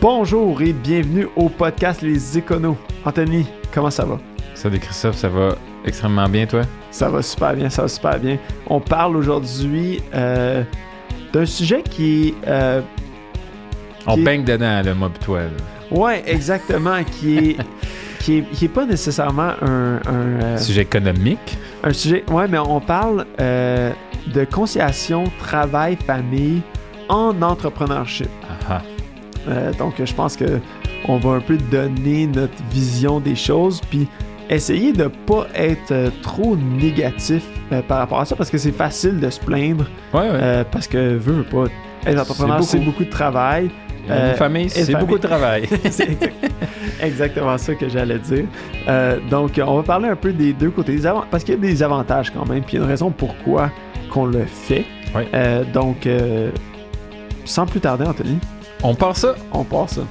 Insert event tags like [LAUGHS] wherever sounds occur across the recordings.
Bonjour et bienvenue au podcast Les Éconos. Anthony, comment ça va? Salut Christophe, ça va extrêmement bien toi? Ça va super bien, ça va super bien. On parle aujourd'hui euh, d'un sujet qui euh, On Qui est- baigne dedans, moi pis toi. là. Ouais, exactement, qui est, [LAUGHS] qui est, qui est pas nécessairement un, un, euh, Sujet économique. un sujet. Ouais, mais on parle euh, de conciliation travail-famille en entrepreneurship. Euh, donc, je pense que on va un peu donner notre vision des choses, puis essayer de pas être euh, trop négatif euh, par rapport à ça, parce que c'est facile de se plaindre, Ouais, ouais. euh, parce que veut, veut pas. Être entrepreneur, c'est beaucoup. beaucoup de travail. Une famille, c'est beaucoup de travail. [LAUGHS] c'est exact- exactement ça que j'allais dire. Donc, on va parler un peu des deux côtés. Des parce qu'il y a des avantages quand même, puis il y a une raison pourquoi qu'on le fait. Ouais. Donc, sans plus tarder, Anthony, On part ça? on part ça.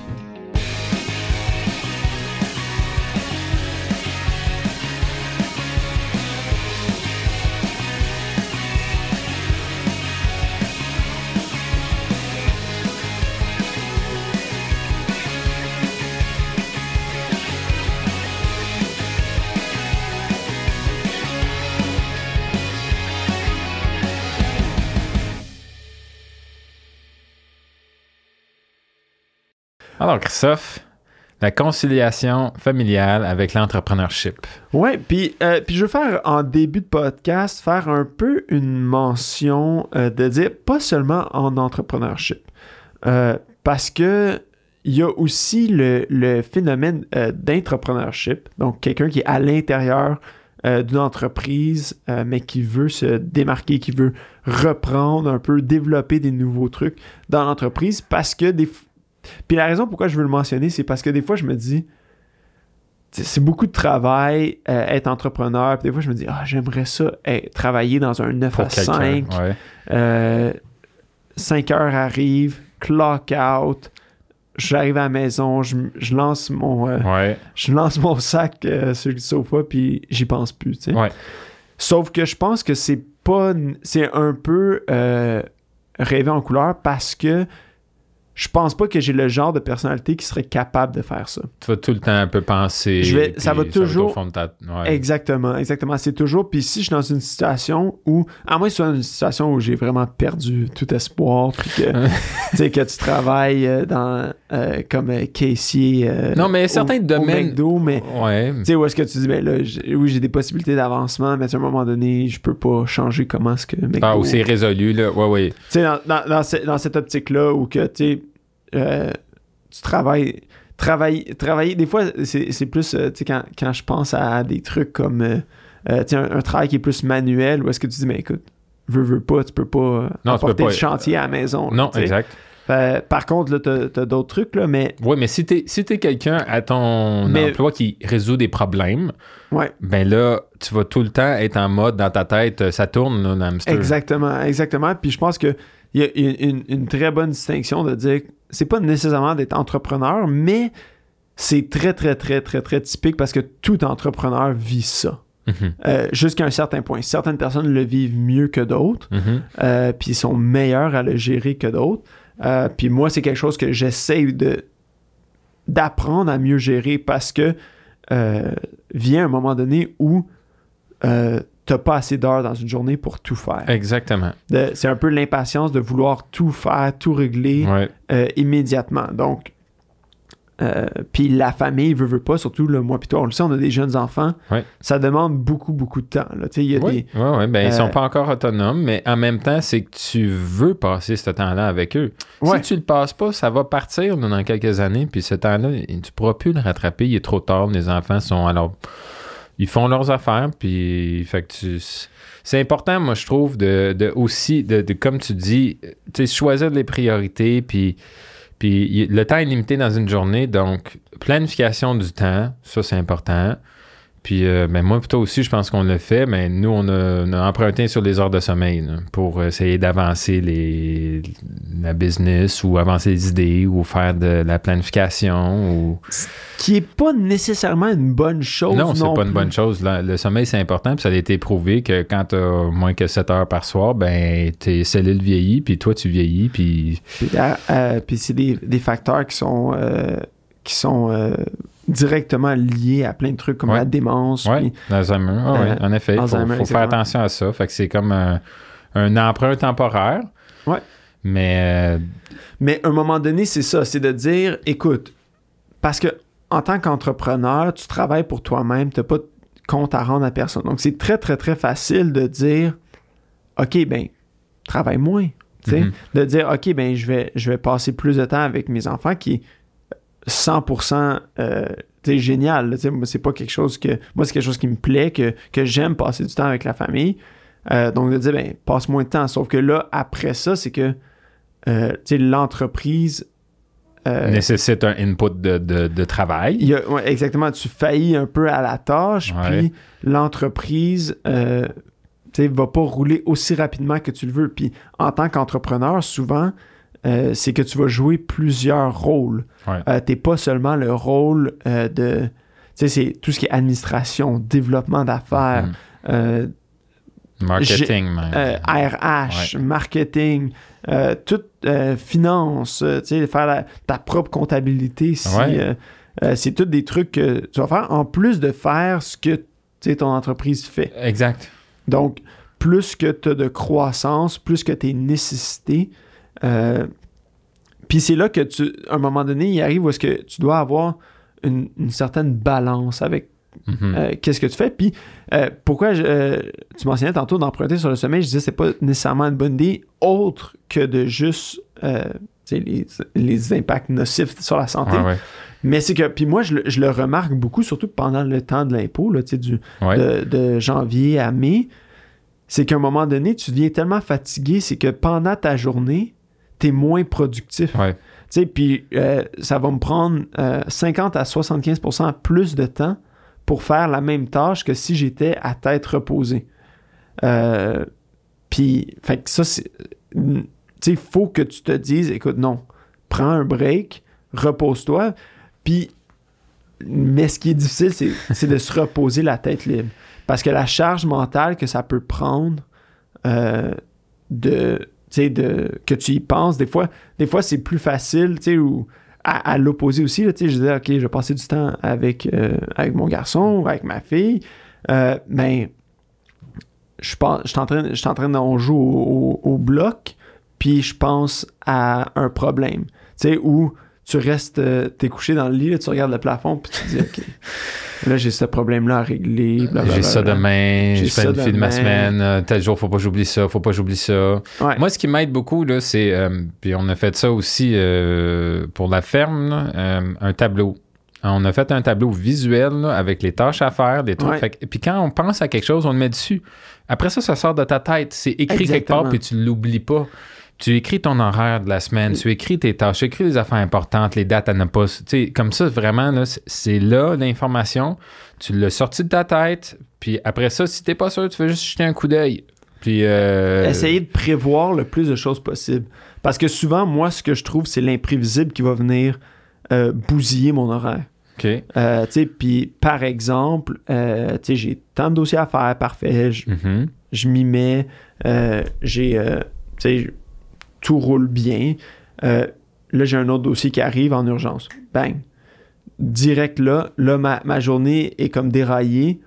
Alors Christophe, la conciliation familiale avec l'entrepreneurship. Ouais, puis euh, veux faire en début de podcast faire un peu une mention euh, de dire pas seulement en entrepreneurship, Euh, parce que il y a aussi le, le phénomène d'entrepreneurship, donc quelqu'un qui est à l'intérieur d'une entreprise, mais qui veut se démarquer, qui veut reprendre un peu, développer des nouveaux trucs dans l'entreprise, parce que des f- puis la raison pourquoi je veux le mentionner, c'est parce que des fois je me dis c'est beaucoup de travail euh, être entrepreneur. Puis des fois, je me dis, ah, j'aimerais ça eh, travailler dans un 9 Pour à quelqu'un. 5. Ouais. Euh, 5 heures arrive, clock out. J'arrive à la maison, je, je lance mon euh, Ouais. je lance mon sac sur le sofa puis j'y pense plus. tu sais. Ouais. Sauf que je pense que c'est pas c'est un peu rêver en couleur parce que je pense pas que j'ai le genre de personnalité qui serait capable de faire ça. Tu vas tout le temps un peu penser. Je vais- ça va toujours- au ta- ouais. Exactement, exactement. C'est toujours. Puis si je suis dans une situation où, à moins que ce soit une situation où j'ai vraiment perdu tout espoir, puis que, [LAUGHS] tu sais, que tu travailles euh, dans, euh, comme euh, caissier. euh, Non, mais au- certains au domaines- McDo, mais Ouais. tu sais, où est-ce que tu dis, ben là, oui, j'ai des possibilités d'avancement, mais à un moment donné, je peux pas changer comment est-ce que McDo. Ah, où c'est résolu, là. Ouais, ouais. Tu sais, dans, dans, dans, ce- dans cette optique-là où que, tu sais, euh, tu travailles. Travailler, travailler, des fois, c'est plus, euh, tu sais, quand, quand je pense à des trucs comme, euh, tu sais, un, un travail qui est plus manuel, où est-ce que tu dis, mais écoute, veux, veux pas, tu peux pas Non, peux apporter pas. le chantier à la maison. Non, exact. Euh, par contre, là, t'as t'as d'autres trucs, là, mais, Oui, mais si t'es si quelqu'un à ton Mais- emploi qui résout des problèmes, ouais, ben là, tu vas tout le temps être en mode dans ta tête, ça tourne, là, l'hamster. exactement, exactement. Puis je pense que il y a une, très bonne distinction de dire, que c'est pas nécessairement d'être entrepreneur, mais c'est très, très, très, très, très typique parce que tout entrepreneur vit ça. Mhm, Euh, jusqu'à un certain point. Certaines personnes le vivent mieux que d'autres, mhm. euh, puis sont meilleurs à le gérer que d'autres. Euh, puis moi, c'est quelque chose que j'essaie de d'apprendre à mieux gérer parce que vient un moment donné où t'as pas assez d'heures dans une journée pour tout faire. Exactement. C'est un peu l'impatience de vouloir tout faire, tout régler Ouais. euh, immédiatement. Donc, euh, puis la famille veut, veut pas, surtout le moi puis toi, on le sait, on a des jeunes enfants. Ouais. Ça demande beaucoup, beaucoup de temps. là. Y a Oui, des, ouais, ouais, ben, ils euh, sont pas encore autonomes, mais en même temps, c'est que tu veux passer ce temps-là avec eux. Ouais. Si tu le passes pas, ça va partir dans quelques années, puis ce temps-là, tu pourras plus le rattraper. Il est trop tard. Les enfants sont alors. Ils font leurs affaires, puis fait que tu. C'est important, moi, je trouve, de, de aussi, de, comme tu dis, tu choisir les priorités, puis, puis le temps est limité dans une journée, donc planification du temps, ça c'est important. Puis euh, ben moi, toi aussi, je pense qu'on l'a fait, mais nous, on a, on a emprunté sur les heures de sommeil là, pour essayer d'avancer les la business ou avancer les idées ou faire de la planification ou Qui est pas nécessairement une bonne chose. non, c'est pas une bonne chose. Le sommeil, c'est important, puis ça a été prouvé que quand tu as moins que 7 heures par soir, ben tes cellules vieillissent, puis toi, tu vieillis, puis Puis, euh, euh, puis c'est des, des facteurs qui sont, euh, qui sont euh, directement liés à plein de trucs comme Ouais. la démence. Ouais, Euh, en effet, il faut, faire attention à ça. Fait que c'est comme un, un emprunt temporaire. Ouais. Mais euh, Mais à un moment donné, c'est ça, c'est de dire, écoute, parce que en tant qu'entrepreneur, tu travailles pour toi-même, tu n'as pas de compte à rendre à personne. Donc, c'est très, très, très facile de dire, OK, ben, travaille moins. Mhm. De dire, OK, ben, je vais, je vais passer plus de temps avec mes enfants qui 100% euh, génial. c'est pas quelque chose que. Moi, c'est quelque chose qui me plaît, que, que j'aime passer du temps avec la famille. Euh, donc, de dire, ben, passe moins de temps. Sauf que là, après ça, c'est que euh, l'entreprise. euh, nécessite un input de, de- de travail. il y a- ouais, exactement, tu faillis un peu à la tâche, puis l'entreprise sais, va pas rouler aussi rapidement que tu le veux. Puis en tant qu'entrepreneur, souvent, euh, c'est que tu vas jouer plusieurs rôles. Ouais. Euh, t'es pas seulement le rôle euh, de. Tu sais, c'est tout ce qui est administration, développement d'affaires, Mhm. euh, Marketing, même. RH, marketing, toute finance, tu sais, faire la- ta propre comptabilité. Si, Ouais. c'est tous des trucs que tu vas faire en plus de faire ce que tu sais, ton entreprise fait. Exact. Donc, plus que tu as de croissance, plus que tes nécessités. Euh, Puis c'est là que tu, à un moment donné, il arrive où est-ce que tu dois avoir une, une certaine balance avec Mhm. euh, qu'est-ce que tu fais. Puis euh, pourquoi je- tu mentionnais tantôt d'emprunter sur le sommeil, je disais c'est pas nécessairement une bonne idée autre que de juste les, les impacts nocifs sur la santé. Ouais, ouais. Mais c'est que, puis moi, je, le- je le remarque beaucoup, surtout pendant le temps de l'impôt, du, Ouais. de janvier à mai, c'est qu'à un moment donné, tu deviens tellement fatigué, c'est que pendant ta journée, tu es moins productif. Ouais. Tu sais, puis euh, ça va me prendre euh, 50 à 75% plus de temps pour faire la même tâche que si j'étais à tête reposée. Euh, puis, fait que ça, c'est. Tu sais, il faut que tu te dises, écoute, non, prends un break, repose-toi. Puis, mais ce qui est difficile, c'est, c'est de se reposer la tête libre. Parce que la charge mentale que ça peut prendre euh, de, de, que tu y penses, des fois, des fois c'est plus facile, ou à, l'opposé aussi, là, je disais, OK, je vais passer du temps avec, euh, mon garçon ou avec ma fille, euh, mais je pense, je train, je suis en train d'en jouer au, bloc, puis je pense à un problème, tu tu restes, euh, t'es couché dans le lit, là, tu regardes le plafond, puis tu te dis, OK, [LAUGHS] là, j'ai ce problème-là à régler. J'ai ça demain, J'ai ça planifie de ma demain. semaine, euh, tel jour, faut pas que j'oublie ça, faut pas que j'oublie ça. Ouais. Moi, ce qui m'aide beaucoup, là, c'est, euh, puis on a fait ça aussi euh, pour la ferme, là, euh, un tableau. On a fait un tableau visuel là, avec les tâches à faire, des trucs. Ouais. Puis quand on pense à quelque chose, on le met dessus. Après ça, ça sort de ta tête. C'est écrit quelque part, puis tu l'oublies pas. Tu écris ton horaire de la semaine, tu écris tes tâches, tu écris les affaires importantes, les dates à ne pas. Tu sais, comme ça, vraiment, là, c'est- là l'information. Tu l'as sorti de ta tête, puis après ça, si t'es pas sûr, tu fais juste jeter un coup d'œil. Puis. euh, Essayer de prévoir le plus de choses possible. Parce que souvent, moi, ce que je trouve, c'est l'imprévisible qui va venir euh, bousiller mon horaire. OK. Euh, tu sais, puis par exemple, euh, tu sais, j'ai tant de dossiers à faire, parfait, je, Mhm. je m'y mets, euh, j'ai, tu sais, tout roule bien. Euh, là, j'ai un autre dossier qui arrive en urgence. Bang. Direct là, là, ma, ma journée est comme déraillée.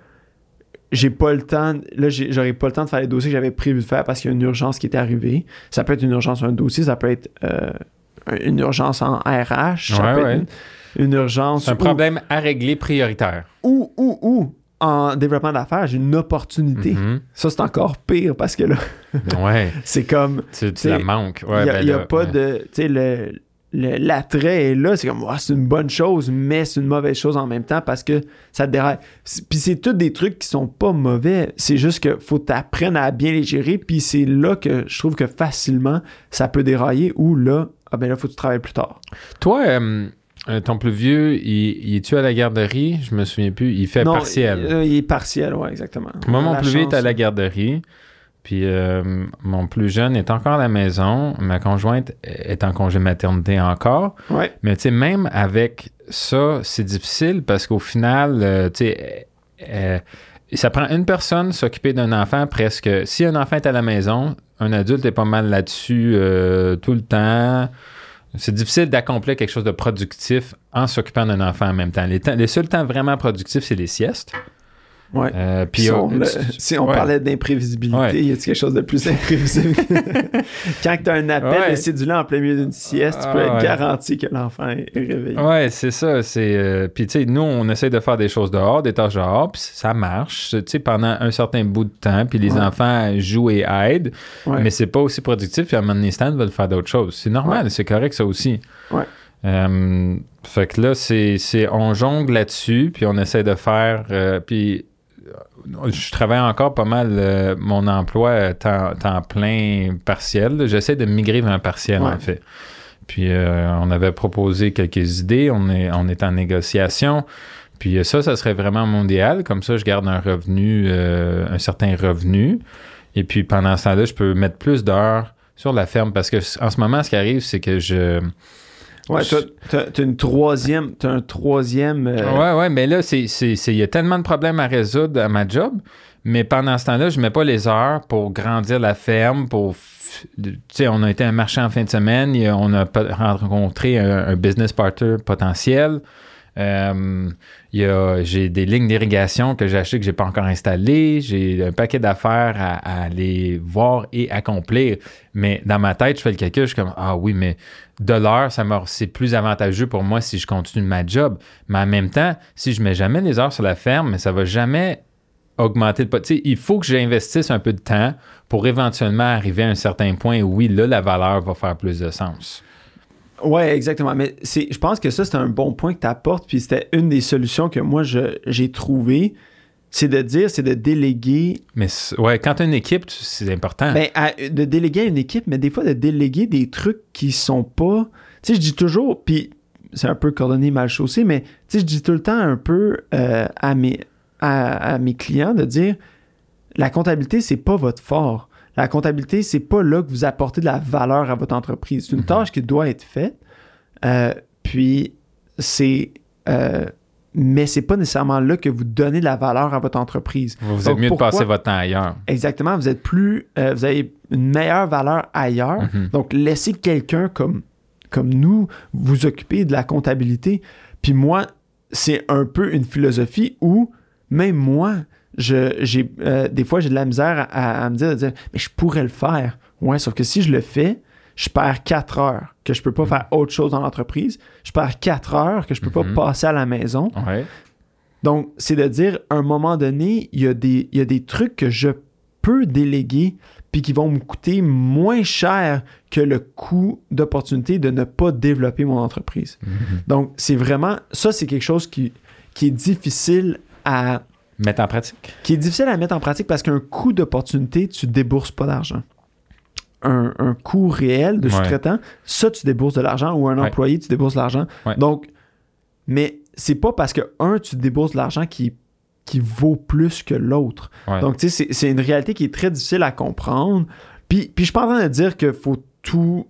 J'ai pas le temps, là, j'aurais pas le temps de faire les dossiers que j'avais prévu de faire parce qu'il y a une urgence qui est arrivée. Ça peut être une urgence sur un dossier, ça peut être euh, une urgence en RH, ça Ouais, peut ouais. être une, une urgence C'est un problème à régler prioritaire. ou, ou, ou, en développement d'affaires, j'ai une opportunité. Mhm. Ça, c'est encore pire parce que là, [LAUGHS] Ouais. c'est comme. Tu, tu la manques. Il Ouais, n'y a, ben y a là, pas ouais. de. Tu sais, le, l'attrait est là. C'est comme, c'est une bonne chose, mais c'est une mauvaise chose en même temps parce que ça te déraille. Puis c'est tous des trucs qui sont pas mauvais. C'est juste que faut t'apprendre à bien les gérer. Puis c'est là que je trouve que facilement ça peut dérailler ou là, ah ben là, faut que tu travailles plus tard. Toi, euh, Ton plus vieux, il, il est-tu à la garderie? Je me souviens plus. Il fait Non, partiel. Il, euh, il est partiel, ouais, exactement. Moi, mon la plus vieux est à la garderie. Puis euh, mon plus jeune est encore à la maison. Ma conjointe est en congé maternité encore. Ouais, Mais tu sais, même avec ça, c'est difficile parce qu'au final, euh, tu sais, euh, ça prend une personne s'occuper d'un enfant presque. Si un enfant est à la maison, un adulte est pas mal là-dessus tout le temps. C'est difficile d'accomplir quelque chose de productif en s'occupant d'un enfant en même temps. Les, seuls temps vraiment productifs, c'est les siestes. Ouais. Euh, puis si euh, on, le- tu- si on ouais. parlait d'imprévisibilité, Ouais. y a quelque chose de plus imprévisible? [LAUGHS] Quand tu as un appel Ouais. de cédulaire en plein milieu d'une sieste, tu peux Ah, être garanti que l'enfant est réveillé. Ouais, c'est ça. C'est euh, puis tu sais, nous on essaie de faire des choses dehors, des tâches dehors, puis ça marche. Tu sais, pendant un certain bout de temps, puis les enfants jouent et aident, mais c'est pas aussi productif. Puis à un moment donné, Stan veulent faire d'autres choses. C'est normal, c'est correct ça aussi. Ouais. Euh, fait que là, c'est, on jongle là-dessus, puis on essaie de faire. euh, puis je travaille encore pas mal euh, mon emploi temps, temps plein partiel. J'essaie de migrer vers un partiel, Ouais. en fait. Puis euh, on avait proposé quelques idées, on est, on est en négociation. Puis euh, ça, ça serait vraiment mondial. Comme ça, je garde un revenu, euh, un certain revenu. Et puis pendant ce temps-là, je peux mettre plus d'heures sur la ferme parce que en ce moment, ce qui arrive, c'est que je. Ouais, t'as, une troisième, t'as un troisième. euh, Ouais, ouais, mais là, il y a tellement de problèmes à résoudre à ma job, mais pendant ce temps-là, je mets pas les heures pour grandir la ferme, pour... Tu sais, on a été à un marché en fin de semaine, on a rencontré un, un business partner potentiel. Euh, j'ai des lignes d'irrigation que j'ai achetées que j'ai pas encore installées. J'ai un paquet d'affaires à, aller voir et accomplir. Mais dans ma tête, je fais le calcul, je suis comme ah oui, mais de l'heure, ça c'est plus avantageux pour moi si je continue ma job. Mais en même temps, si je mets jamais les heures sur la ferme, mais ça va jamais augmenter le pot. Il faut que j'investisse un peu de temps pour éventuellement arriver à un certain point où oui, là, la valeur va faire plus de sens. Ouais, exactement. Mais c'est, je pense que ça, c'est un bon point que tu apportes. Puis c'était une des solutions que moi, je- j'ai trouvées. C'est de dire, c'est de déléguer. Mais ouais, quand tu as une équipe, tu- c'est important. Ben, à- de déléguer à une équipe, mais des fois, de déléguer des trucs qui sont pas. Tu sais, je dis toujours, puis c'est un peu coordonné mal chaussé, mais tu sais, je dis tout le temps un peu euh, à, mes, à, à mes clients de dire la comptabilité, c'est pas votre fort. La comptabilité, c'est pas là que vous apportez de la valeur à votre entreprise. C'est une Mhm. tâche qui doit être faite. Euh, puis, c'est. euh, mais c'est pas nécessairement là que vous donnez de la valeur à votre entreprise. vous êtes mieux pourquoi- de passer votre temps ailleurs. Exactement, vous êtes plus. euh, vous avez une meilleure valeur ailleurs. Mhm. Donc, laissez quelqu'un comme, comme nous vous occuper de la comptabilité. Puis moi, c'est un peu une philosophie où, même moi, je, j'ai, euh, des fois, j'ai de la misère à, à me dire, de dire, mais je pourrais le faire. Ouais, sauf que si je le fais, je perds quatre heures que je peux pas faire autre chose dans l'entreprise. Je perds quatre heures que je peux Mhm. pas passer à la maison. Ouais. Donc, c'est de dire, à un moment donné, il y, a des, il y a des trucs que je peux déléguer puis qui vont me coûter moins cher que le coût d'opportunité de ne pas développer mon entreprise. Mhm. Donc, c'est vraiment, ça, c'est quelque chose qui, qui est difficile à, Mettre en pratique? qui est difficile à mettre en pratique parce qu'un coût d'opportunité, tu débourses pas d'argent. Un, un coût réel de Ouais. sous-traitant, ça, tu débourses de l'argent ou un Ouais. employé, tu débourses de l'argent. Ouais. Donc, mais c'est pas parce que un, tu débourses de l'argent qui, qui vaut plus que l'autre. Donc, tu sais, c'est- c'est une réalité qui est très difficile à comprendre. Puis, puis je suis pas en train de dire qu'il faut tout,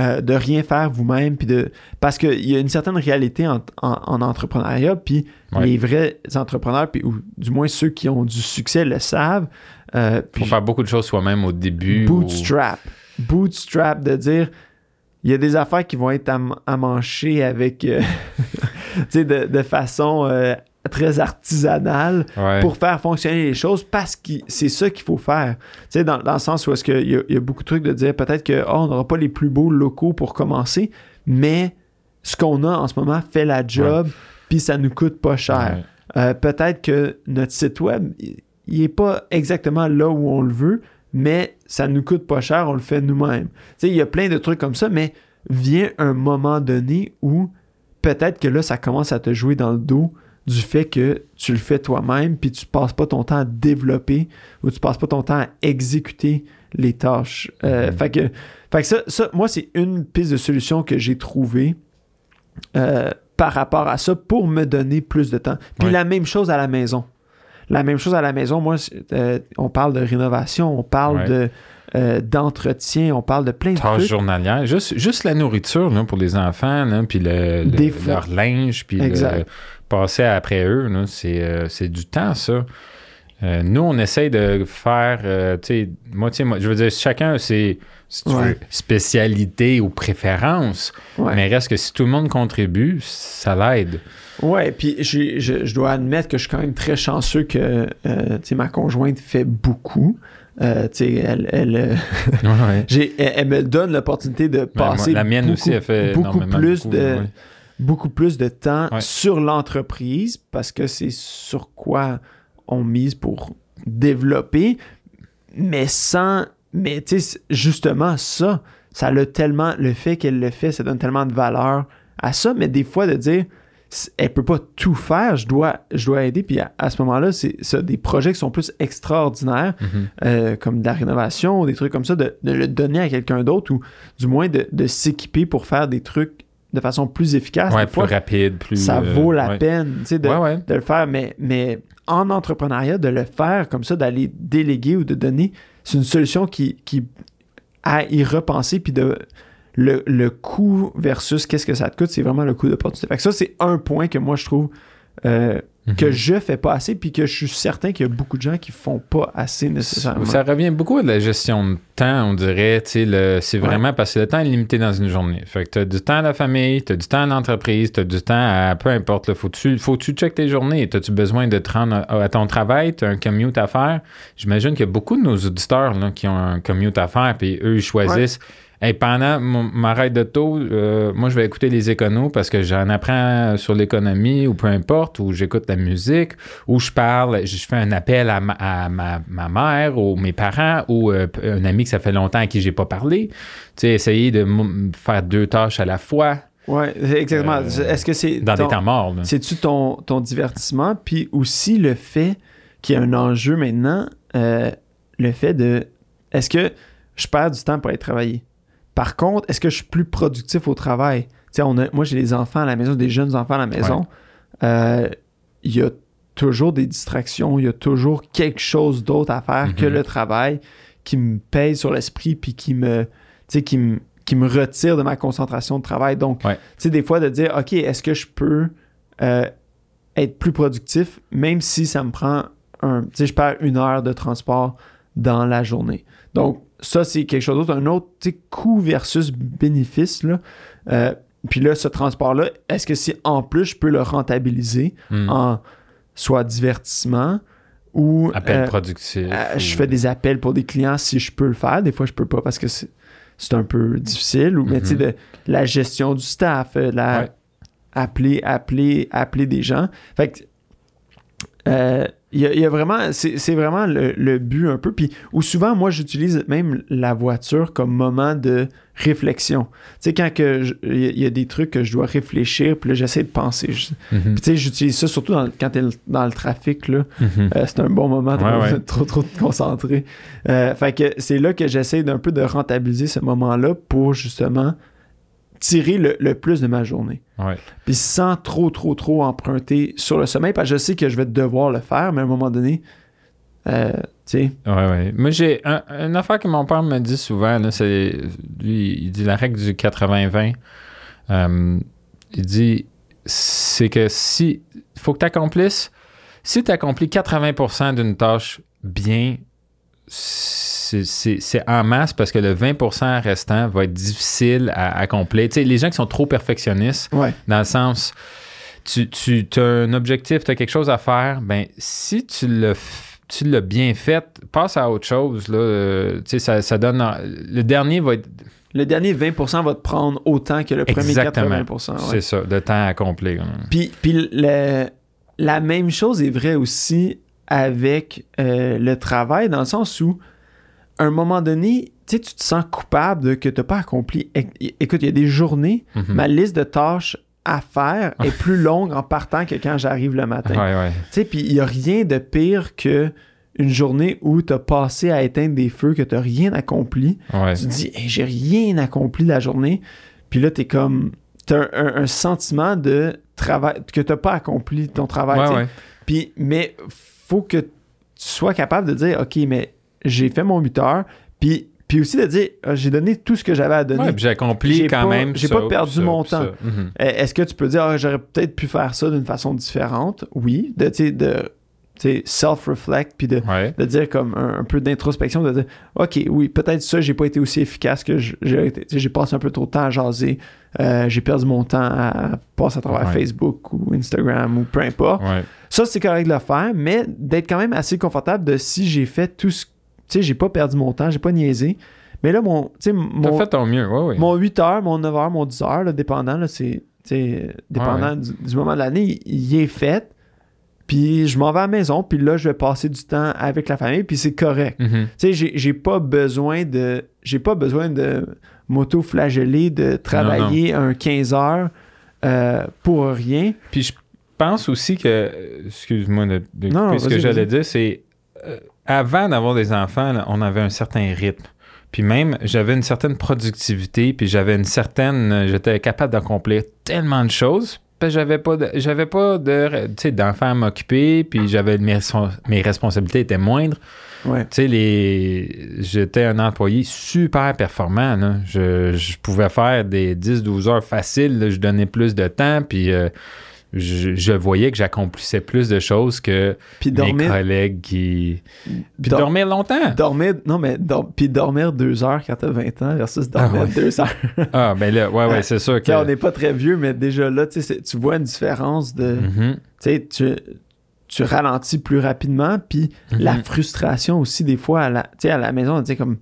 euh, de rien faire vous-même, puis de parce qu'il y a une certaine réalité en, en- en entrepreneuriat, puis Ouais. les vrais entrepreneurs, puis, ou du moins ceux qui ont du succès le savent. Euh, puis Faut faire beaucoup de choses soi-même au début. ou- bootstrap. Bootstrap, de dire, il y a des affaires qui vont être am- amanchées avec, euh, [LAUGHS] tu sais, de, de façon euh, très artisanale Ouais. pour faire fonctionner les choses parce que c'est ça qu'il faut faire. Tu sais, dans, dans le sens où est-ce qu'il y, a- il y a beaucoup de trucs de dire peut-être que oh, on n'aura pas les plus beaux locaux pour commencer, mais ce qu'on a en ce moment fait la job, puis ça nous coûte pas cher. Euh, peut-être que notre site web, il n'est pas exactement là où on le veut, mais ça nous coûte pas cher, on le fait nous-mêmes. Tu sais, il y a plein de trucs comme ça, mais vient un moment donné où peut-être que là, ça commence à te jouer dans le dos du fait que tu le fais toi-même, puis tu passes pas ton temps à développer ou tu passes pas ton temps à exécuter les tâches. Euh, Mhm. Fait que, fait que ça, ça, moi, c'est une piste de solution que j'ai trouvée. Euh, par rapport à ça pour me donner plus de temps. Puis Ouais. la même chose à la maison. La même chose à la maison, moi, euh, on parle de rénovation, on parle Ouais. de euh, d'entretien, on parle de plein de Tâches trucs. journalières. Juste, juste la nourriture là, pour les enfants, là, puis le, leur linge, puis le- passer après eux, c'est, euh, c'est du temps, ça. Euh, nous, on essaye de faire, euh, tu sais, moi, tu sais, moi, je veux dire, chacun a ses si Ouais. spécialités ou préférences, Ouais. mais reste que si tout le monde contribue, ça l'aide. Ouais, puis je, je dois admettre que je suis quand même très chanceux que euh, tu sais, ma conjointe fait beaucoup. Euh, elle, elle, euh, [LAUGHS] Ouais. j'ai- elle, elle me donne l'opportunité de moi, passer la mienne beaucoup, aussi, elle fait beaucoup plus beaucoup, de beaucoup plus de temps Ouais. sur l'entreprise parce que c'est sur quoi on mise pour développer, mais sans, mais tu sais, justement ça, ça a tellement, le fait qu'elle le fait, ça donne tellement de valeur à ça, mais des fois de dire, elle peut pas tout faire, je dois, je dois aider, puis à, à ce moment-là, c'est des projets qui sont plus extraordinaires, Mhm. euh, comme de la rénovation des trucs comme ça, de, de le donner à quelqu'un d'autre ou du moins de, de s'équiper pour faire des trucs de façon plus efficace. Ouais, plus rapide, plus. ça euh, vaut la ouais. peine tu sais, de, ouais. de le faire, mais, mais en entrepreneuriat, de le faire comme ça, d'aller déléguer ou de donner, c'est une solution qui, qui à y repenser, puis de le, le coût versus qu'est-ce que ça te coûte, c'est vraiment le coût d'opportunité. Fait que ça, c'est un point que moi, je trouve euh, Mhm. que je fais pas assez, puis que je suis certain qu'il y a beaucoup de gens qui font pas assez nécessairement. Ça revient beaucoup à la gestion de temps, on dirait. C'est Ouais. vraiment parce que le temps est limité dans une journée. Fait que tu as du temps à la famille, tu as du temps à l'entreprise, tu as du temps à peu importe. là. Faut-tu faut -tu check tes journées? As-tu besoin de te rendre à, à ton travail? Tu as un commute à faire? J'imagine qu'il y a beaucoup de nos auditeurs là, qui ont un commute à faire, puis eux, ils choisissent. Hey, pendant ma ride d'auto, euh, moi, je vais écouter les éconos parce que j'en apprends sur l'économie ou peu importe, ou j'écoute la musique, ou je parle, je fais un appel à ma, à ma- ma mère ou mes parents ou euh, un ami que ça fait longtemps à qui j'ai pas parlé. Tu sais, essayer de faire deux tâches à la fois Ouais, exactement. Euh, Est-ce que c'est dans ton- des temps morts. C'est-tu ton, ton divertissement? Puis aussi le fait qu'il y a un enjeu maintenant, le fait de est-ce que je perds du temps pour aller travailler? Par contre, est-ce que je suis plus productif au travail? On a, moi, j'ai des enfants à la maison, des jeunes enfants à la maison. Euh, Il y a toujours des distractions, il y a toujours quelque chose d'autre à faire que Mhm. le travail qui me pèse sur l'esprit puis qui me, tu sais, qui me, qui me retire de ma concentration de travail. Donc, Ouais. tu sais, des fois, de dire, OK, est-ce que je peux euh, être plus productif, même si ça me prend un. Tu sais, je perds une heure de transport dans la journée. Donc, ça, c'est quelque chose d'autre. Un autre, coût versus bénéfice, là. Euh, puis là, ce transport-là, est-ce que si en plus je peux le rentabiliser Hmm. en soit divertissement ou. Appel euh, productif. euh, je fais des appels pour des clients si je peux le faire. Des fois, je peux pas parce que c'est c'est un peu difficile. Ou, mais tu sais, Mhm. de la gestion du staff, la, Ouais. appeler, appeler, appeler des gens. Fait que, il y, a- il y a vraiment, c'est c'est vraiment le, le but un peu. Puis, ou souvent, moi, j'utilise même la voiture comme moment de réflexion. Tu sais, quand que je- il y, a- des trucs que je dois réfléchir, puis là, j'essaie de penser. Mhm. puis, tu sais, j'utilise ça surtout dans, le- quand t'es dans le trafic, là. Mhm. Euh, c'est un bon moment de Ouais, ouais. [LAUGHS] trop trop te concentrer. Euh, fait que c'est là que j'essaie d'un peu de rentabiliser ce moment-là pour justement tirer le, le plus de ma journée. Ouais. Puis sans trop trop trop emprunter sur le sommeil, parce que je sais que je vais devoir le faire, mais à un moment donné, euh, tu sais, Ouais, ouais. Moi, j'ai un, une affaire que mon père me dit souvent, c'est. Lui, il dit la règle du 80-20. Euh, il dit c'est que si. Il faut que tu accomplisses. Si tu accomplis 80% d'une tâche bien, c'est c'est- en masse parce que le 20% restant va être difficile à accomplir. Tu sais, les gens qui sont trop perfectionnistes, ouais, dans le sens, tu, tu as un objectif, tu as quelque chose à faire, ben si tu le tu l'as bien fait, passe à autre chose. Là, euh, tu sais, ça, ça donne. Le dernier va être. le dernier 20% va te prendre autant que le premier Exactement. 80%. ouais. C'est ça, le temps à accomplir. Puis, puis le- la même chose est vraie aussi avec euh, le travail, dans le sens où, à un moment donné, tu tu te sens coupable de que tu n'as pas accompli. Écoute, il y a des journées, Mhm. ma liste de tâches à faire [LAUGHS] est plus longue en partant que quand j'arrive le matin. Ouais, ouais. Tu sais, puis il n'y a rien de pire que une journée où tu as passé à éteindre des feux, que tu n'as rien accompli. ouais. Tu te dis, Hey, j'ai rien accompli la journée. Puis là, tu es comme. Tu as un, un- un sentiment de travailles, que t'as pas accompli ton travail. Ouais, tu ouais. Puis, mais faut que tu sois capable de dire, OK, mais j'ai fait mon 8 heures, puis, puis aussi de dire, Ah, j'ai donné tout ce que j'avais à donner. Ouais, j'ai accompli quand pas- même. j'ai pas perdu ça, mon temps. Mhm. Euh, Est-ce que tu peux dire, Ah, j'aurais peut-être pu faire ça d'une façon différente? Oui, de, tu sais, de self-reflect, puis de, Ouais. de dire comme un, un peu d'introspection, de dire, OK, oui, peut-être ça, j'ai pas été aussi efficace que j'ai été. J'ai passé un peu trop de temps à jaser, euh, j'ai perdu mon temps à passer à travers Ouais. Facebook ou Instagram ou peu importe. Ouais. Ça, c'est correct de le faire, mais d'être quand même assez confortable de si j'ai fait tout ce. Tu sais, j'ai pas perdu mon temps, j'ai pas niaisé. Mais là, mon. Mon, fait ton mieux, ouais, ouais. mon 8 heures, mon 9 heures, mon 10 heures, là, dépendant, là, c'est. dépendant Du, du moment de l'année, il, il est fait. Puis je m'en vais à la maison, puis là, je vais passer du temps avec la famille, puis c'est correct. Mhm. Tu sais, j'ai- pas besoin de. J'ai pas besoin de m'auto-flageller, de travailler un 15 heures euh, pour rien. Puis je pense aussi que, excuse-moi de, de Non, couper ce que j'allais dire, c'est euh, avant d'avoir des enfants, là, on avait un certain rythme. Puis même, j'avais une certaine productivité, puis j'avais une certaine, euh, j'étais capable d'accomplir tellement de choses. J'avais pas de, j'avais pas de, d'enfants à m'occuper, puis j'avais mes, respons- mes responsabilités étaient moindres. Ouais. Tu sais, les... j'étais un employé super performant. là. Je, je pouvais faire des 10-12 heures faciles. là. Je donnais plus de temps, puis euh, je, je voyais que j'accomplissais plus de choses que Puis mes dormir. collègues qui... Puis dor- dormir longtemps. dormir. Non, mais dor- puis dormir deux heures quand t'as 20 ans versus dormir Ah ouais. deux heures. [LAUGHS] Ah, ben là, ouais, ouais, c'est sûr Tu sais, on que... n'est pas très vieux, mais déjà là, tu sais, tu vois une différence de. Mhm. Tu sais, tu, tu ralentis plus rapidement, puis la Mhm. frustration aussi, des fois, à la, tu sais, à la maison, on dit comme.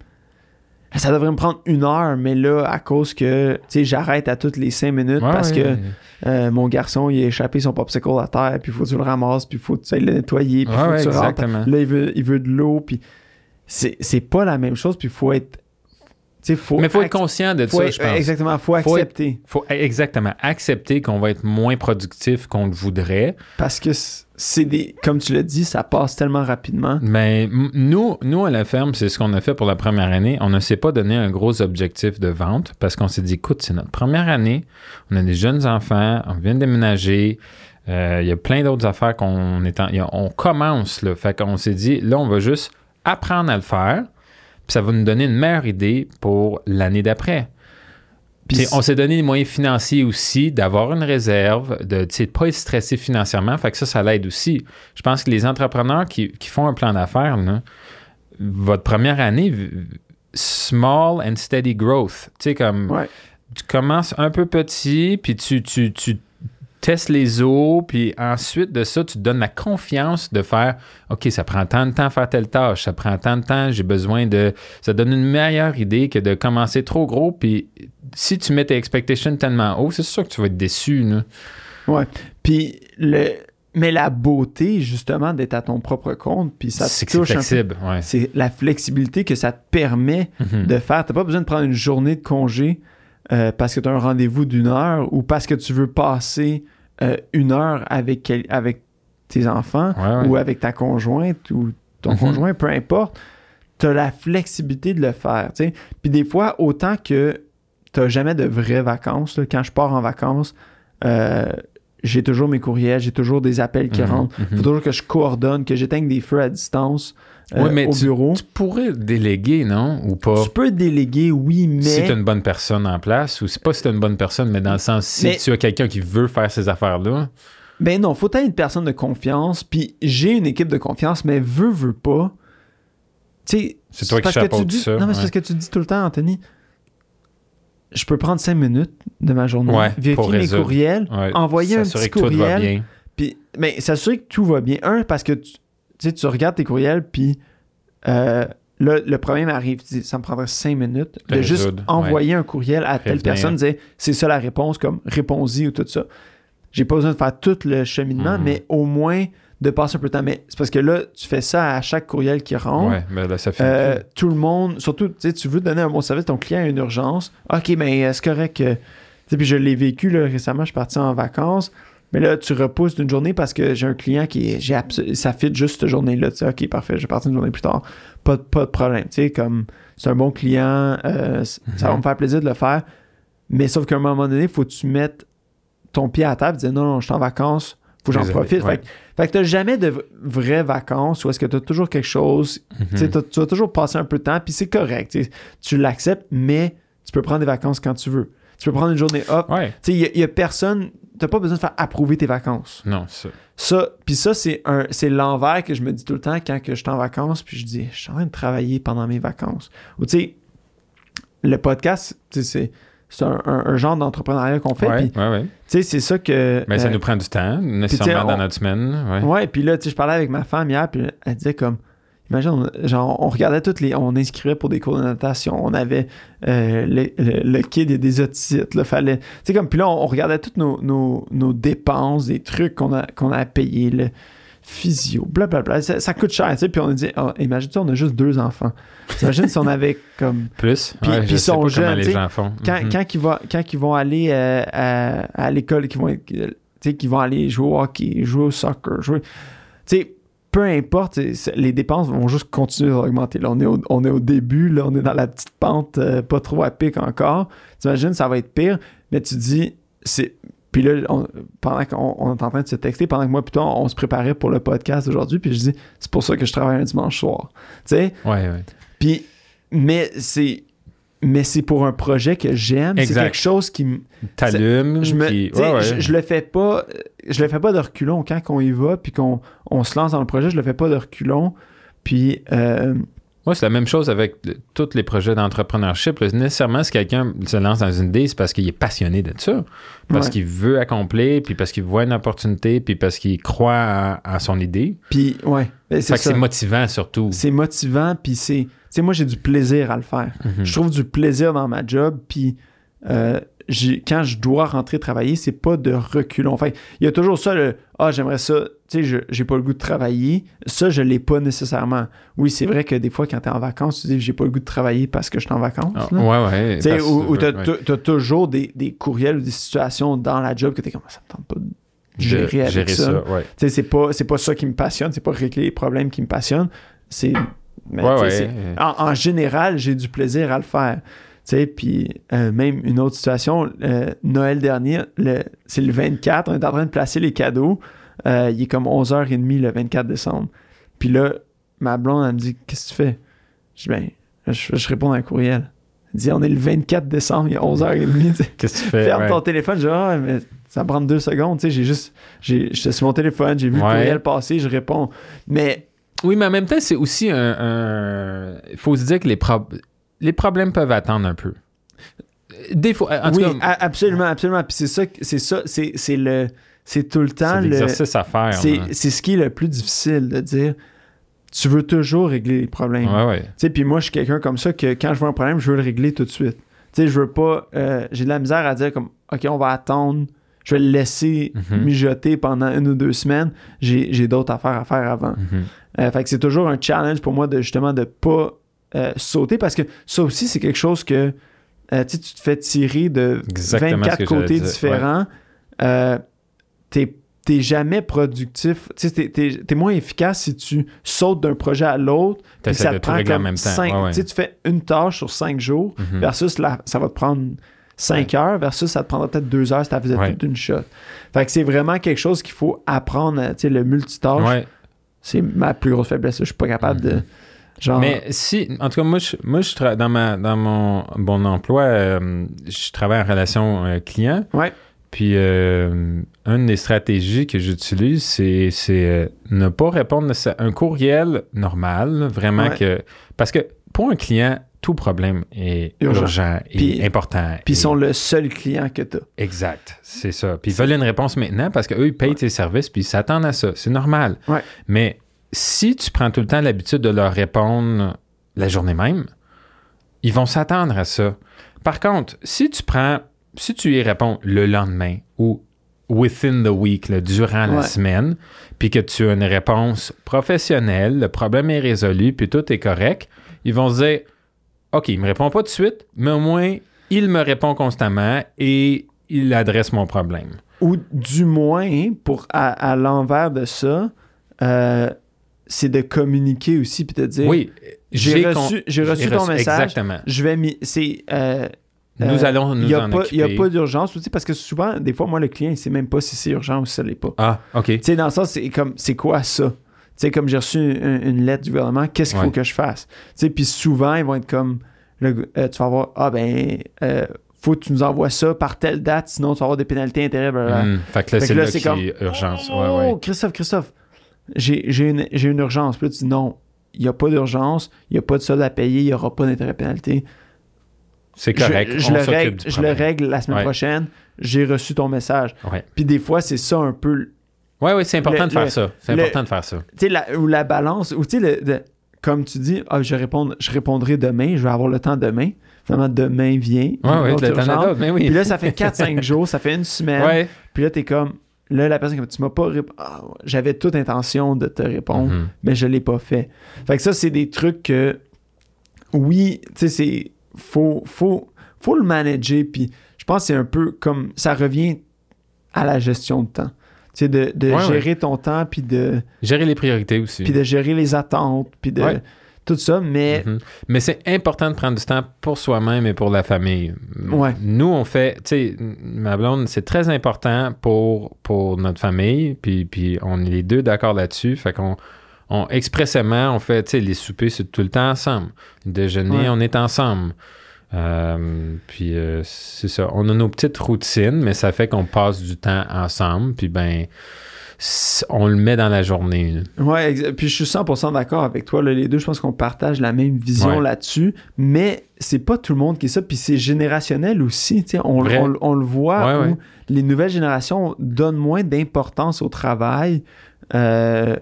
Ça devrait me prendre une heure, mais là, à cause que, tu sais, j'arrête à toutes les cinq minutes Ouais, parce ouais. que euh, mon garçon, il a échappé son popsicle à terre, puis il faut que tu le ramasses, puis il faut que tu le nettoyer, puis il Ouais, faut que tu rentres. exactement. Là, il veut, il veut de l'eau, puis c'est c'est pas la même chose, puis il faut être. Tu sais, faut. Mais il faut être conscient de ça, être- je pense. Exactement, faut Faut être- accepter. faut exactement accepter qu'on va être moins productif qu'on le voudrait. Parce que c'est des. Comme tu l'as dit, ça passe tellement rapidement. Mais nous, nous, à la ferme, c'est ce qu'on a fait pour la première année. On ne s'est pas donné un gros objectif de vente parce qu'on s'est dit, écoute, c'est notre première année. On a des jeunes enfants, on vient de déménager. euh, Il y a plein d'autres affaires qu'on est en- On commence, là. Fait qu'on s'est dit, là, on va juste apprendre à le faire. Puis ça va nous donner une meilleure idée pour l'année d'après. On s'est donné les moyens financiers aussi d'avoir une réserve, de ne pas être stressé financièrement. Fait que ça, ça l'aide aussi. Je pense que les entrepreneurs qui, qui font un plan d'affaires, votre première année, small and steady growth. Tu sais, comme Ouais. tu commences un peu petit, puis tu, tu, tu testes les eaux, puis ensuite de ça, tu te donnes la confiance de faire OK, ça prend tant de temps à faire telle tâche, ça prend tant de temps, j'ai besoin de. Ça donne une meilleure idée que de commencer trop gros, puis si tu mets tes expectations tellement haut, c'est sûr que tu vas être déçu. Là. Ouais. Puis le. Mais la beauté, justement, d'être à ton propre compte, puis ça C'est te touche un peu. flexible. Ouais. C'est la flexibilité que ça te permet Mhm. de faire. T'as pas besoin de prendre une journée de congé euh, parce que tu as un rendez-vous d'une heure ou parce que tu veux passer euh, une heure avec, quel- avec tes enfants Ouais, ouais. ou avec ta conjointe ou ton Mhm. conjoint, peu importe. Tu as la flexibilité de le faire. Puis des fois, autant que tu jamais de vraies vacances, là, quand je pars en vacances, euh, j'ai toujours mes courriels, j'ai toujours des appels qui Mhm, rentrent. mhm. Il faut toujours que je coordonne, que j'éteigne des feux à distance euh, mais au tu- bureau. Tu pourrais déléguer, non? Ou pas? Tu peux déléguer, oui, mais. Si tu une bonne personne en place, ou c'est pas si tu une bonne personne, mais dans le sens, si Mais- tu as quelqu'un qui veut faire ces affaires-là, Ben non, faut être une personne de confiance, puis j'ai une équipe de confiance, mais veux, veux pas. Tu sais. C'est toi qui tu dis- ça, Non, mais c'est ouais. parce que tu dis tout le temps, Anthony. Je peux prendre cinq minutes de ma journée, Ouais, vérifier mes courriels, ouais, envoyer un petit courriel, puis mais s'assurer que tout va bien. Un, parce que tu, tu sais, tu regardes tes courriels, puis euh, là, le problème arrive. Tu dis, ça me prendrait cinq minutes de De juste résoudre, envoyer un courriel à telle personne, dire c'est ça la réponse, comme réponds-y ou tout ça. J'ai pas besoin de faire tout le cheminement, Mhm. mais au moins de passer un peu de temps. Mais c'est parce que là, tu fais ça à chaque courriel qui rentre. Ouais, mais là, ça fait. Euh, tout le monde, surtout, tu sais, tu veux donner un bon service, ton client a une urgence. OK, mais euh, c'est correct. que- tu sais, puis je l'ai vécu là, récemment, je suis parti en vacances. Mais là, tu repousses d'une journée parce que j'ai un client qui est, j'ai ça fit juste cette journée-là. Tu sais, OK, parfait, je vais partir une journée plus tard. Pas, de- pas de problème. Tu sais, comme c'est un bon client, euh, ça va Mhm. me faire plaisir de le faire. Mais sauf qu'à un moment donné, il faut que tu mettes ton pied à table, dire non, non, je suis en vacances, faut que j'en profite. ouais. Fait, que- fait que t'as jamais de vraies vacances ou est-ce que t'as toujours quelque chose, Mhm. tu vas toujours passer un peu de temps, puis c'est correct, tu l'acceptes, mais tu peux prendre des vacances quand tu veux. Tu peux prendre une journée off. Ouais. Tu sais, il y, a- personne, t'as pas besoin de faire approuver tes vacances. Non, ça. Ça, puis ça, c'est un, c'est l'envers que je me dis tout le temps quand que je suis en vacances, puis je dis, je suis en train de travailler pendant mes vacances. Ou tu sais, le podcast, tu sais, c'est, c'est un, un- un genre d'entrepreneuriat qu'on fait, ouais, puis ouais, ouais. tu sais, c'est ça que... Mais ça euh, nous prend du temps, nécessairement on- dans notre semaine. Ouais. Ouais, puis là, tu sais, je parlais avec ma femme hier, puis elle disait comme, imagine, on, genre, on regardait toutes les, on inscrivait pour des cours de natation, on avait euh, le, le, le kid et des otites, là, fallait, tu sais, comme, puis là, on, on regardait toutes nos, nos, nos dépenses, des trucs qu'on a, qu'on a à payer, le physio, blablabla, ça, ça coûte cher, tu sais, puis on a dit, oh, imagine, on a juste deux enfants. T'imagines si on [LAUGHS] avait comme Plus? Puis- ouais, puis je ils sais sont pas jeunes, les gens font. quand, Mhm. quand, ils vont, quand ils vont aller euh, à, à l'école, qu'ils vont, être- tu sais, qu'ils vont aller jouer au hockey, jouer au soccer, jouer. Tu sais, peu importe, les dépenses vont juste continuer d'augmenter. Là, on est, au, on est au début, là, on est dans la petite pente, euh, pas trop à pic encore. T'imagines, ça va être pire, mais tu dis, c'est. Puis là, on- pendant qu'on on est en train de se texter, pendant que moi, plutôt, on, se préparait pour le podcast aujourd'hui, puis je dis, c'est pour ça que je travaille un dimanche soir. Tu sais, Ouais, ouais. puis, mais c'est. Mais c'est pour un projet que j'aime. C'est quelque chose qui me. T'allumes. Je, me, puis- tu sais, ouais, ouais. je, je le fais pas. Je le fais pas de reculons. Quand on y va, puis qu'on on se lance dans le projet, je le fais pas de reculons. Puis, euh, Moi, c'est la même chose avec le- tous les projets d'entrepreneurship. Nécessairement, si quelqu'un se lance dans une idée, c'est parce qu'il est passionné de ça. Parce Ouais. qu'il veut accomplir, puis parce qu'il voit une opportunité, puis parce qu'il croit à, à son idée. puis ouais. C'est c'est motivant surtout. C'est motivant, puis c'est. Tu sais, moi, j'ai du plaisir à le faire. Mhm. Je trouve du plaisir dans ma job, puis euh, quand je dois rentrer travailler, c'est pas de reculons. Enfin, il y a toujours ça, le Ah, j'aimerais ça, tu sais, je- j'ai pas le goût de travailler. Ça, je l'ai pas nécessairement. Oui, c'est vrai que des fois, quand t'es en vacances, tu dis J'ai pas le goût de travailler parce que je suis en vacances. Ah, ouais, ouais. Tu sais, ou, t'as, ouais. toujours des, des courriels ou des situations dans la job que t'es comme ça me tente pas de gérer avec gérer ça. ouais. Tu sais, c'est pas, pas ça qui me passionne, c'est pas régler les problèmes qui me passionnent. C'est. Ouais, ouais. en général, j'ai du plaisir à le faire. Tu sais, puis euh, même une autre situation, euh, Noël dernier, le- c'est le 24, on est en train de placer les cadeaux. Euh, il est comme 11h30 le 24 décembre. Puis là, ma blonde, elle me dit Qu'est-ce que tu fais? Je dis Ben, je, je réponds à un courriel. Elle dit On est le 24 décembre, il est 11h30. tu sais. Qu'est-ce que tu fais? Ferme ouais. ton téléphone. Je dis Ah, mais ça prend deux secondes. Tu sais, j'ai juste. J'étais sur mon téléphone, j'ai vu le courriel passer, je réponds. Mais Oui, mais en même temps, c'est aussi un. un- Il faut se dire que les, prob- les problèmes peuvent attendre un peu. Des fois, en tout oui, cas, absolument, absolument. Puis c'est ça, c'est ça, c'est c'est le, c'est tout le temps c'est le, l'exercice à faire. c'est c'est ce qui est le plus difficile de dire. Tu veux toujours régler les problèmes. Ouais, ouais. Tu sais, puis moi, je suis quelqu'un comme ça que quand je vois un problème, je veux le régler tout de suite. Tu sais, je veux pas. euh, J'ai de la misère à dire comme, OK, on va attendre. Je vais le laisser Mhm. mijoter pendant une ou deux semaines. J'ai j'ai d'autres affaires à faire avant. Mhm. Euh, fait que c'est toujours un challenge pour moi de justement de pas euh, sauter parce que ça aussi, c'est quelque chose que euh, tu te fais tirer de Exactement ce 24 que j'allais côtés différents. Euh, t'es t'es jamais productif. Tu sais, t'es- t'es moins efficace si tu sautes d'un projet à l'autre. puis ça te prend en comme même temps. cinq- Ouais, ouais. Tu fais une tâche sur cinq jours Mhm. versus la- ça va te prendre 5 heures versus ça te prendra peut-être 2 heures si tu faisais Ouais. tout d'une shot. Fait que c'est vraiment quelque chose qu'il faut apprendre. Tu sais, le multitâche, Ouais. c'est ma plus grosse faiblesse. Je suis pas capable de. Genre. Mais si, en tout cas, moi, je, moi, je tra- dans, ma, dans mon bon emploi, euh, je travaille en relation euh, client. Ouais. Puis, euh, une des stratégies que j'utilise, c'est, c'est ne pas répondre à un courriel normal, vraiment Ouais. que. Parce que pour un client, tout problème est Urgent. urgent, et Puis- important. Puis ils et- sont le seul client que tu as. Exact, c'est ça. Puis ils veulent une réponse maintenant parce qu'eux, ils payent tes services puis ils s'attendent à ça. C'est normal. Ouais. Mais si tu prends tout le temps l'habitude de leur répondre la journée même, ils vont s'attendre à ça. Par contre, si tu prends, si tu y réponds le lendemain ou within the week, là, durant la semaine, puis que tu as une réponse professionnelle, le problème est résolu, puis tout est correct, ils vont se dire OK, il me répond pas tout de suite, mais au moins, il me répond constamment et il adresse mon problème. Ou du moins, pour à, à l'envers de ça, euh, c'est de communiquer aussi puis de dire Oui, j'ai reçu, j'ai reçu ton message. Exactement. Je vais mi- c'est euh, Nous euh, allons nous il y a en pas, Il n'y a pas d'urgence aussi parce que souvent, des fois, moi, le client, il sait même pas si c'est urgent ou si ça l'est pas. Ah, OK. Tu sais, dans le sens, c'est comme, c'est quoi ça? Tu sais, comme j'ai reçu une, une lettre du gouvernement, qu'est-ce qu'il faut que je fasse? Tu sais, puis souvent, ils vont être comme, le- euh, tu vas avoir, ah ben, euh, faut que tu nous envoies ça par telle date, sinon tu vas avoir des pénalités blablabla. Hmm. Fait que là, c'est que là, là, c'est qui comme, urgence. Oh, Ouais, ouais. Christophe, Christophe, j'ai j'ai une, j'ai une urgence. Puis là, tu dis non, il n'y a pas d'urgence, il n'y a pas de solde à payer, il n'y aura pas d'intérêt pénalité. C'est correct. Je, je on le, règle, du je le règle la semaine Ouais. prochaine, j'ai reçu ton message. Ouais. Puis des fois, c'est ça un peu Ouais, ouais, c'est important Le- de faire le- ça. C'est le- important de faire ça. tu sais, la, ou la balance, ou tu sais, le- comme tu dis, ah, je, réponds, je répondrai demain, je vais avoir le temps demain. Finalement, demain vient. Ouais, l'autre de temps mais oui. Puis là, ça fait 4-5 [LAUGHS] jours, ça fait une semaine. Puis là, t'es comme, là, la personne, comme tu m'as pas répondu. J'avais toute intention de te répondre, Mhm. mais je l'ai pas fait. Fait que ça, c'est des trucs que, oui, tu sais, c'est, faut, faut, faut le manager. Puis je pense que c'est un peu comme, ça revient à la gestion de temps. Tu sais, de, de Ouais, gérer ton temps, puis de Gérer les priorités aussi. puis de gérer les attentes, puis de Ouais. Tout ça, mais Mhm. Mais c'est important de prendre du temps pour soi-même et pour la famille. Ouais. Nous, on fait, tu sais, ma blonde, c'est très important pour, pour notre famille, puis, puis on est les deux d'accord là-dessus. Fait qu'on, on, expressément, on fait, tu sais, les soupers, c'est tout le temps ensemble. Le déjeuner, Ouais. on est ensemble. Euh, puis euh, c'est ça. On a nos petites routines, mais ça fait qu'on passe du temps ensemble. Puis ben, on le met dans la journée. là. ouais, exa- puis je suis 100% d'accord avec toi. là, les deux, je pense qu'on partage la même vision Ouais. là-dessus, mais c'est pas tout le monde qui est ça, puis c'est générationnel aussi. On, on- on le voit Ouais, où ouais. les nouvelles générations donnent moins d'importance au travail euh,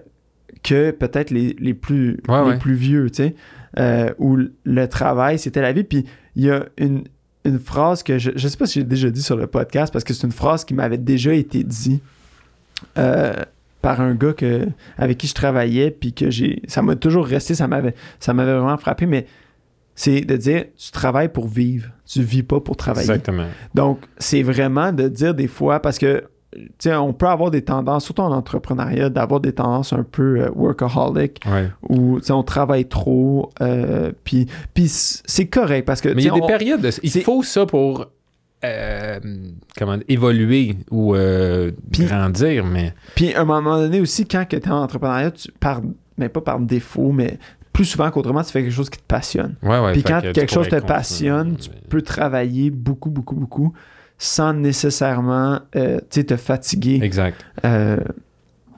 que peut-être les, les plus, les vieux, tu sais, euh, où le travail, c'était la vie. Puis il y a une, une phrase que je, je sais pas si j'ai déjà dit sur le podcast, parce que c'est une phrase qui m'avait déjà été dit euh, par un gars que, avec qui je travaillais, puis que j'ai. Ça m'a toujours resté, ça m'avait, ça m'avait vraiment frappé, mais c'est de dire tu travailles pour vivre, tu vis pas pour travailler. Exactement. Donc, c'est vraiment de dire des fois, parce que, tu sais, on peut avoir des tendances, surtout en entrepreneuriat, d'avoir des tendances un peu euh, workaholic, Ouais. où, tu sais, on travaille trop, euh, puis c'est correct, parce que, Mais il y a des périodes. de- Il c'est- faut ça pour euh, comment évoluer ou euh, grandir, mais Puis à un moment donné aussi, quand tu es en entrepreneuriat, tu, par, mais pas par défaut, mais plus souvent qu'autrement, tu fais quelque chose qui te passionne. ouais, ouais. Puis quand que quelque chose te passionne, tu peux travailler beaucoup, beaucoup, beaucoup sans nécessairement euh, te fatiguer. Exact.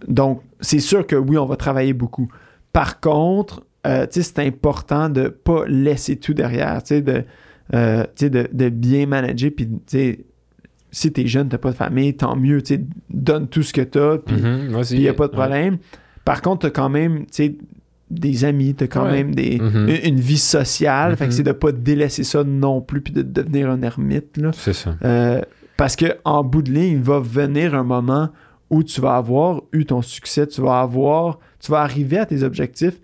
Donc, c'est sûr que oui, on va travailler beaucoup. Par contre, c'est important de pas laisser tout derrière, tu sais, de, euh, de, de bien manager. Puis, si t'es jeune, t'as pas de famille, tant mieux, tu donne tout ce que t'as, puis Mhm, il n'y a pas de Ouais. problème. Par contre, t'as quand même, des amis, t'as quand Ouais. même des, Mhm. une, une vie sociale. Fait que Mhm. c'est de pas délaisser ça non plus, puis de devenir un ermite, là. C'est ça. Euh, parce que en bout de ligne, il va venir un moment où tu vas avoir eu ton succès, tu vas avoir, tu vas arriver à tes objectifs.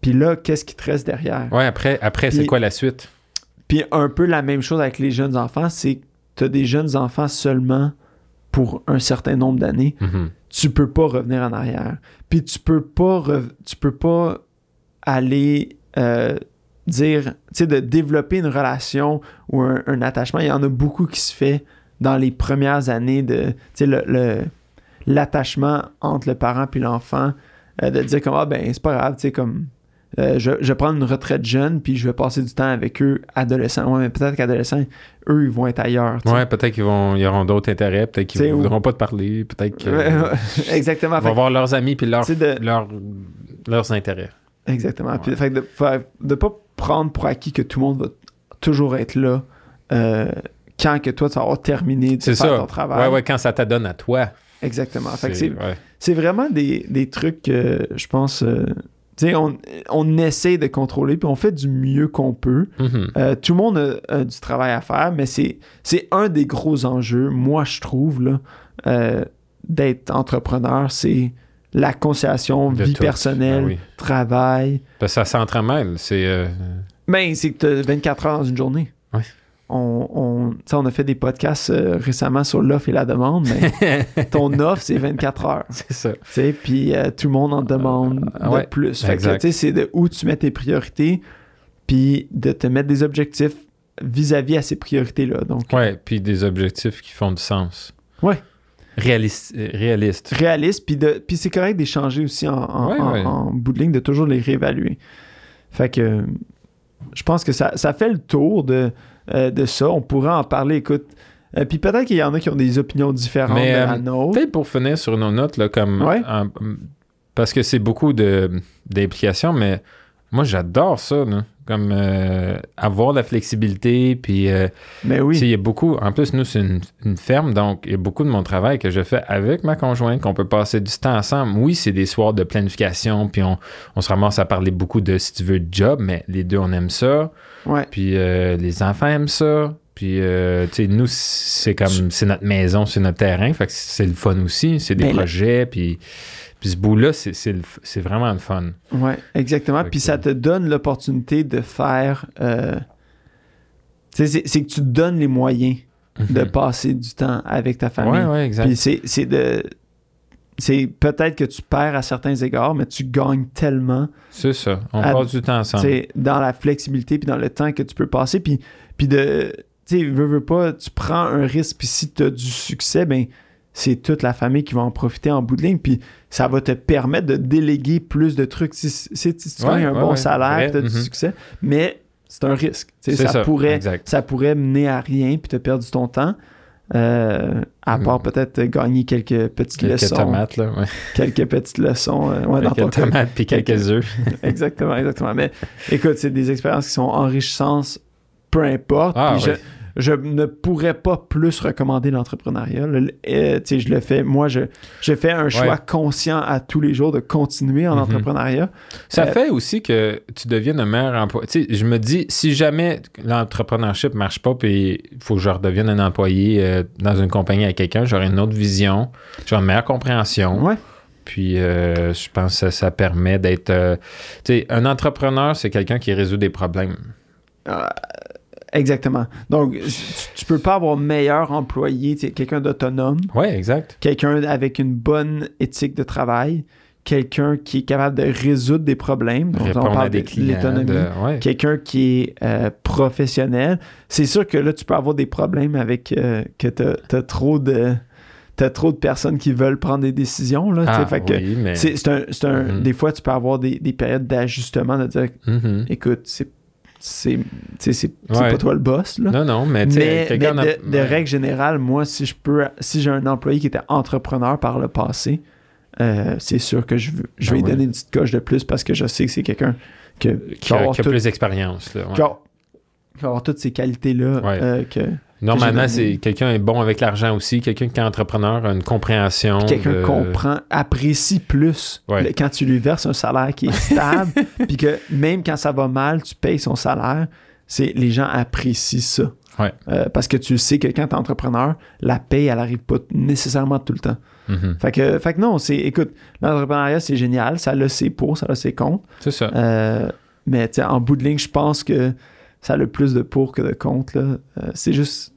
Puis là, qu'est-ce qui te reste derrière? Ouais, après, après c'est quoi la suite? Puis un peu la même chose avec les jeunes enfants, c'est que tu as des jeunes enfants seulement pour un certain nombre d'années. Mhm. Tu peux pas revenir en arrière. Puis tu peux pas, tu peux pas aller euh, dire, tu sais, de développer une relation ou un, un attachement. Il y en a beaucoup qui se fait dans les premières années de, tu sais, le- l'attachement entre le parent puis l'enfant, euh, de dire comme, ah ben, c'est pas grave, tu sais, comme, euh, je, je vais prendre une retraite jeune puis je vais passer du temps avec eux adolescents. Ouais, mais peut-être qu'adolescents, eux, ils vont être ailleurs. tu sais. Ouais, peut-être qu'ils vont, ils auront d'autres intérêts, peut-être qu'ils T'sais, ne ou- voudront pas te parler, peut-être qu'ils [LAUGHS] exactement. vont Fait que- voir leurs amis puis leurs, de- intérêts. Exactement. Ouais. Puis, fait que de, de pas prendre pour acquis que tout le monde va toujours être là euh, quand que toi, tu vas avoir terminé de faire ça. ton travail. Ouais, ouais, quand ça t'adonne à toi. Exactement. C'est- ouais. vraiment des, des trucs que je pense... euh, on, on essaie de contrôler, puis on fait du mieux qu'on peut. Mhm. Euh, tout le monde a, a du travail à faire, mais c'est, c'est un des gros enjeux, moi, je trouve, là, euh, d'être entrepreneur, c'est la conciliation De vie tout. personnelle, Ben oui. travail, ça s'entremêle. C'est. euh, Ben, c'est que tu as 24 heures dans une journée. Ouais. On, a fait des podcasts euh, récemment sur l'offre et la demande, mais [LAUGHS] ton offre, c'est 24 heures. c'est ça. Puis euh, tout le monde en demande Euh, de plus. Fait que, c'est de où tu mets tes priorités, puis de te mettre des objectifs vis-à-vis à ces priorités-là. Donc, Ouais, puis des objectifs qui font du sens. Ouais. Réaliste. réaliste. réaliste, puis de- puis c'est correct d'échanger aussi en, en, Ouais, en- ouais. en bout de ligne, de toujours les réévaluer. Fait que je pense que ça, ça fait le tour de, euh, de ça. On pourrait en parler, écoute. Euh, puis peut-être qu'il y en a qui ont des opinions différentes Mais, de euh, la nôtre. Peut-être pour finir sur nos notes, là, comme. Ouais. en- parce que c'est beaucoup d'implications, mais moi, j'adore ça, là. Comme euh, avoir la flexibilité, puis. euh, Mais oui, il y a beaucoup. En plus, nous, c'est une, une ferme, donc il y a beaucoup de mon travail que je fais avec ma conjointe, qu'on peut passer du temps ensemble. Oui, c'est des soirs de planification, puis on, on se ramasse à parler beaucoup de, si tu veux, de job, mais les deux, on aime ça. Ouais. Puis euh, les enfants aiment ça. Puis, euh, tu sais, nous, c'est comme, c'est notre maison, c'est notre terrain. Fait que c'est le fun aussi. C'est des Ben, projets. Puis, puis ce bout-là, c'est, vraiment le fun. Ouais, exactement. Fait Puis que- ça te donne l'opportunité de faire. euh, tu sais, c'est- que tu te donnes les moyens de Mhm. passer du temps avec ta famille. Ouais, ouais, exact. Puis c'est de. C'est peut-être que tu perds à certains égards, mais tu gagnes tellement C'est ça. On à- passe du temps ensemble. dans la flexibilité puis dans le temps que tu peux passer. Puis, puis de. Tu sais, veux, veux pas, tu prends un risque, puis si tu as du succès, ben c'est toute la famille qui va en profiter en bout de ligne. Puis ça va te permettre de déléguer plus de trucs. Si, si- si tu Ouais, gagnes un ouais, bon ouais, salaire, tu as du mhm. succès, mais c'est un risque. Ça, ça, pourrait, exact. ça pourrait mener à rien puis te perdre ton temps. Euh, à part Mm. peut-être gagner quelques petites Quelques leçons. tomates, là. Ouais. Quelques petites leçons. euh, ouais, Quelques tomates puis quelques œufs. [LAUGHS] exactement, exactement. Mais écoute, c'est des expériences qui sont enrichissantes, peu importe. Ah, ouais. Je, ne pourrais pas plus recommander l'entrepreneuriat. Le- euh, je le fais. Moi, je, je fais un choix Ouais. conscient à tous les jours de continuer en Mhm. entrepreneuriat. Ça Euh, fait aussi que tu deviennes un meilleur employé. Je me dis, si jamais l'entrepreneurship marche pas, puis il faut que je redevienne un employé euh, dans une compagnie avec quelqu'un, j'aurai une autre vision, j'aurai une meilleure compréhension. Ouais. Puis euh, je pense que ça, ça permet d'être. euh, tu sais, un entrepreneur, c'est quelqu'un qui résout des problèmes. Euh, exactement. Donc, tu, peux pas avoir meilleur employé, quelqu'un d'autonome, Oui, exact. quelqu'un avec une bonne éthique de travail, quelqu'un qui est capable de résoudre des problèmes. Donc, on parle à des de clients. l'autonomie. de- ouais. quelqu'un qui est euh, professionnel. C'est sûr que là, tu peux avoir des problèmes avec euh, que tu as, trop de t'as trop de personnes qui veulent prendre des décisions. Là. Ah, fait que oui, mais. c'est, un, un- Mhm. Des fois, tu peux avoir des, des périodes d'ajustement, de dire Mhm. écoute, c'est, c'est, Ouais. pas toi le boss. Là. Non, non, mais Mais, mais quelqu'un. de, de règle générale, moi, si je peux, si j'ai un employé qui était entrepreneur par le passé, euh, c'est sûr que je, je vais Ah lui donner une petite coche de plus parce que je sais que c'est quelqu'un que, qui a, va avoir qui a tout- plus d'expérience. là, ouais. qui qui va avoir toutes ces qualités-là Ouais. euh, que Normalement, c'est quelqu'un est bon avec l'argent aussi, quelqu'un qui est entrepreneur, a une compréhension. quelqu'un de- comprend, apprécie plus Ouais. le- quand tu lui verses un salaire qui est stable, [LAUGHS] puis que même quand ça va mal, tu payes son salaire, c'est les gens apprécient ça. Ouais. Euh, parce que tu sais que quand tu es entrepreneur, la paye, elle arrive pas nécessairement tout le temps. Mhm. Fait que, fait que non, c'est, écoute, l'entrepreneuriat, c'est génial, ça a ses pour, ça a ses contre. C'est ça. Euh, mais en bout de ligne, je pense que ça a le plus de pour que de contre. là. Euh, c'est juste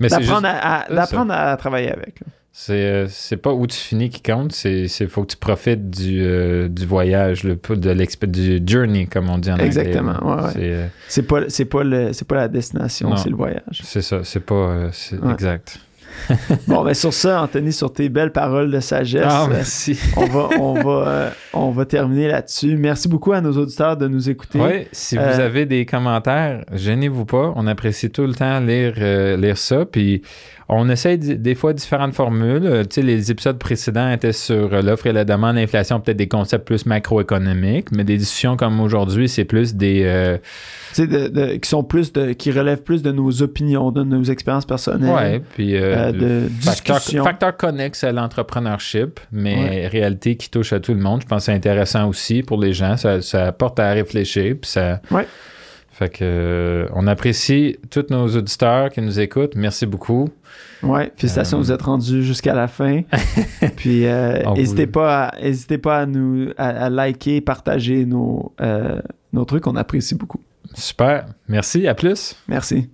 Mais juste. d'apprendre, à, d'apprendre à travailler avec. C'est, euh, c'est pas où tu finis qui compte, c'est c'est faut que tu profites du, euh, du voyage, le, de l'exp- du journey, comme on dit en anglais. Exactement, ouais, ouais. C'est, euh, C'est pas, c'est pas, le, c'est pas la destination, Non. c'est le voyage. c'est ça, c'est pas. c'est Ouais. exact. [LAUGHS] Bon, ben sur ça, Anthony, sur tes belles paroles de sagesse, Ah, merci. on, va, on, va, [LAUGHS] euh, on va terminer là-dessus. Merci beaucoup à nos auditeurs de nous écouter. Oui, si vous Euh, avez des commentaires, gênez-vous pas. On apprécie tout le temps lire, euh, lire ça. Puis on essaye des fois différentes formules. Euh, Tu sais, les épisodes précédents étaient sur euh, l'offre et la demande, l'inflation, peut-être des concepts plus macroéconomiques. Mais des discussions comme aujourd'hui, c'est plus des. euh, Tu sais, de- de- qui sont plus de, qui relèvent plus de nos opinions, de nos expériences personnelles. ouais, puis. euh, euh, de Facteur, discussion. facteur connexe à l'entrepreneurship, mais réalité qui touche à tout le monde. Je pense que c'est intéressant aussi pour les gens. Ça, ça porte à réfléchir. Puis ça, Ouais. Fait que euh, on apprécie tous nos auditeurs qui nous écoutent. Merci beaucoup. Ouais, félicitations, Euh, vous êtes rendus jusqu'à la fin. [LAUGHS] Puis euh, n'hésitez pas, à, n'hésitez pas à nous à, à liker, partager nos, euh, nos trucs, on apprécie beaucoup. Super. Merci. À plus. Merci.